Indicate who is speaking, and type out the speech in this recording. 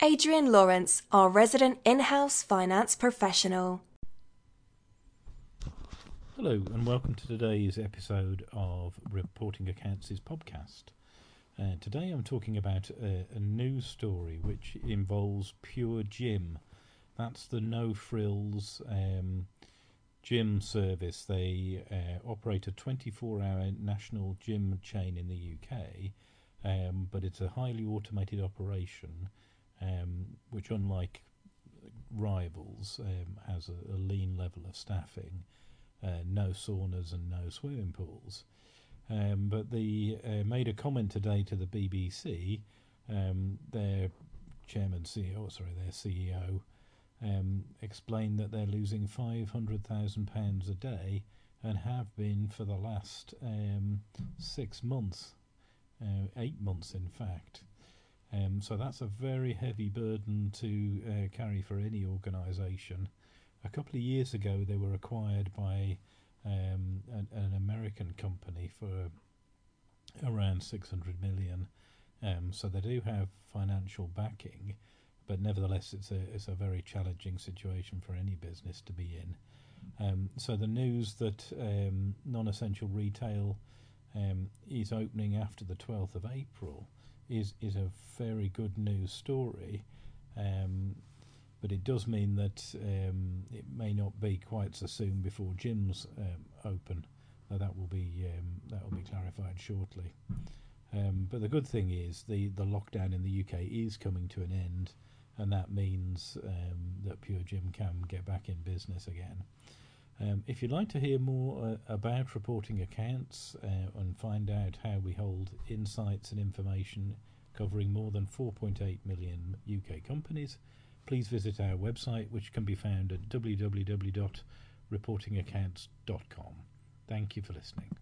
Speaker 1: Adrian Lawrence, our resident in house finance professional.
Speaker 2: Hello, and welcome to today's episode of Reporting Accounts' podcast. Uh, today I'm talking about a, a, news story which involves Pure Gym. That's the no frills um, gym service. They uh, operate a 24 hour national gym chain in the UK, um, but it's a highly automated operation um, which, unlike rivals, um, has a, a, lean level of staffing, uh, no saunas and no swimming pools. Um, but they uh, made a comment today to the BBC. Um, their chairman, CEO, sorry, their CEO, um, explained that they're losing five hundred thousand pounds a day and have been for the last um, six months, uh, eight months, in fact. Um, so that's a very heavy burden to uh, carry for any organisation. A couple of years ago, they were acquired by um, an, an, American company for around 600 million. Um, so they do have financial backing, but nevertheless, it's a it's a very challenging situation for any business to be in. Um, so the news that um, non-essential retail um, is opening after the 12th of April is is a very good news story. Um, but it does mean that um, it may not be quite so soon before gyms um, open. Uh, that will be um, that will be clarified shortly. Um, but the good thing is the the lockdown in the UK is coming to an end, and that means um, that Pure Gym can get back in business again. Um, if you'd like to hear more uh, about reporting accounts uh, and find out how we hold insights and information covering more than 4.8 million UK companies, please visit our website, which can be found at www.reportingaccounts.com. Thank you for listening.